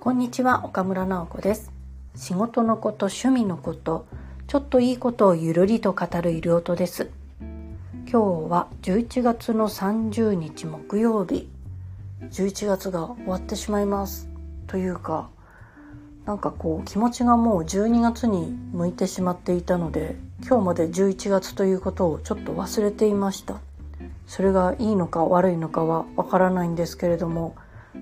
こんにちは岡村直子です。仕事のこと趣味のことちょっといいことをゆるりと語る医療とです。今日は11月の30日木曜日。11月が終わってしまいます。というかなんかこう気持ちがもう12月に向いてしまっていたので今日まで11月ということをちょっと忘れていました。それがいいのか悪いのかはわからないんですけれども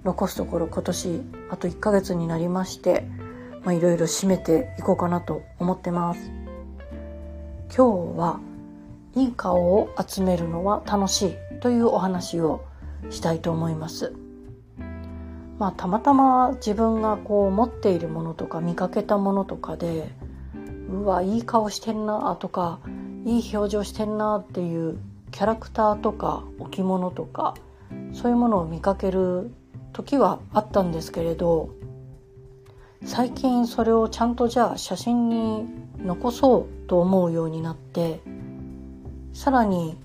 残すところ今年あと1ヶ月になりましていろいろ締めていこうかなと思ってます。今日はいい顔を集めるのは楽しいというお話をしたいと思います。まあたまたま自分がこう持っているものとか見かけたものとかでうわいい顔してんなとかいい表情してんなっていうキャラクターとか置物とかそういうものを見かける時はあったんですけれど最近それをちゃんとじゃあ写真に残そうと思うようになってさらに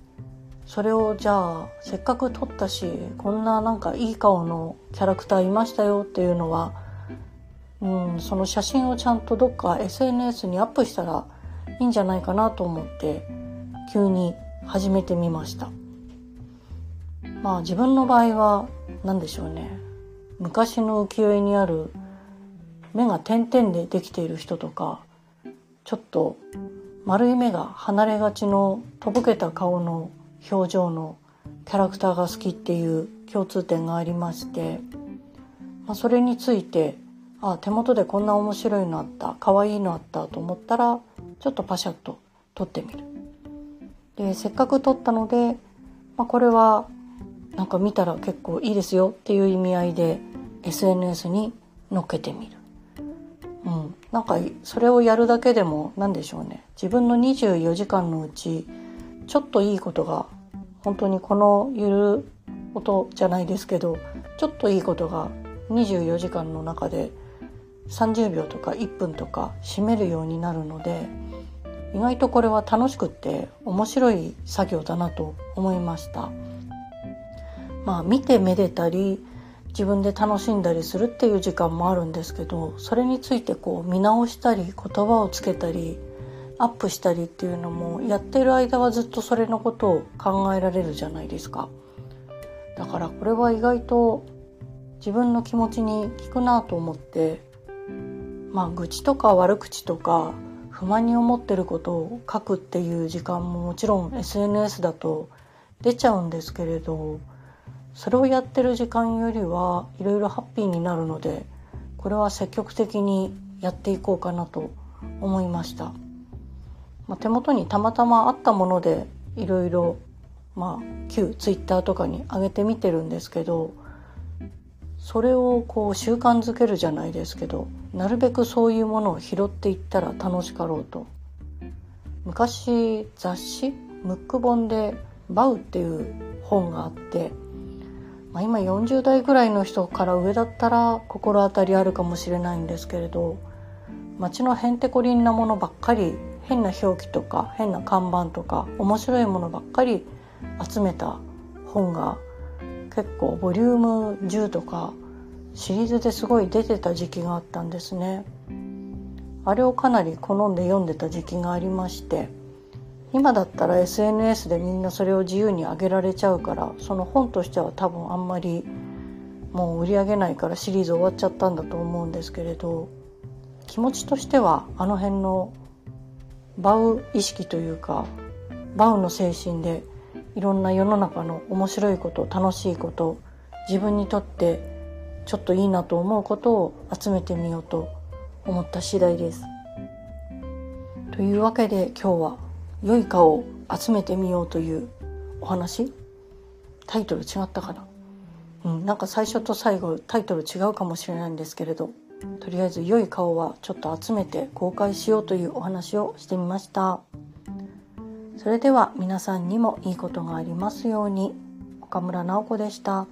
それをじゃあせっかく撮ったしこんななんかいい顔のキャラクターいましたよっていうのはうん、その写真をちゃんとどっか SNS にアップしたらいいんじゃないかなと思って急に始めてみました。まあ自分の場合は何でしょうね。昔の浮世絵にある目が点々でできている人とかちょっと丸い目が離れがちのとぼけた顔の表情のキャラクターが好きっていう共通点がありまして、まあ、それについてあ手元でこんな面白いのあった可愛いのあったと思ったらちょっとパシャッと撮ってみる。でせっかく撮ったので、まあ、これはなんか見たら結構いいですよっていう意味合いで SNS に載っけてみる。うん、なんかそれをやるだけでも何でしょうね。自分の24時間のうちちょっといいことが本当にこのゆる音じゃないですけどちょっといいことが24時間の中で30秒とか1分とか締めるようになるので意外とこれは楽しくって面白い作業だなと思いました。まあ見てめでたり自分で楽しんだりするっていう時間もあるんですけどそれについてこう見直したり言葉をつけたりアップしたりっていうのもやってる間はずっとそれのことを考えられるじゃないですか。だからこれは意外と自分の気持ちに効くなと思ってまあ愚痴とか悪口とか不満に思ってることを書くっていう時間ももちろん SNS だと出ちゃうんですけれどそれをやってる時間よりはいろいろハッピーになるのでこれは積極的にやっていこうかなと思いました、まあ、手元にたまたまあったものでいろいろまあ旧 Twitter とかに上げてみてるんですけどそれをこう習慣づけるじゃないですけどなるべくそういうものを拾っていったら楽しかろうと。昔雑誌ムック本で「バウ」っていう本があってまあ、今40代ぐらいの人から上だったら心当たりあるかもしれないんですけれど街のへんてこりんなものばっかり変な表記とか変な看板とか面白いものばっかり集めた本が結構ボリューム10とかシリーズですごい出てた時期があったんですね。あれをかなり好んで読んでた時期がありまして今だったら SNS でみんなそれを自由に上げられちゃうからその本としては多分あんまりもう売り上げないからシリーズ終わっちゃったんだと思うんですけれど気持ちとしてはあの辺のバウ意識というかバウの精神でいろんな世の中の面白いこと楽しいこと自分にとってちょっといいなと思うことを集めてみようと思った次第です。というわけで今日は良い顔を集めてみようというお話？タイトル違ったかな？うん、なんか最初と最後タイトル違うかもしれないんですけれどとりあえず良い顔はちょっと集めて公開しようというお話をしてみました。それでは皆さんにもいいことがありますように。岡村直子でした。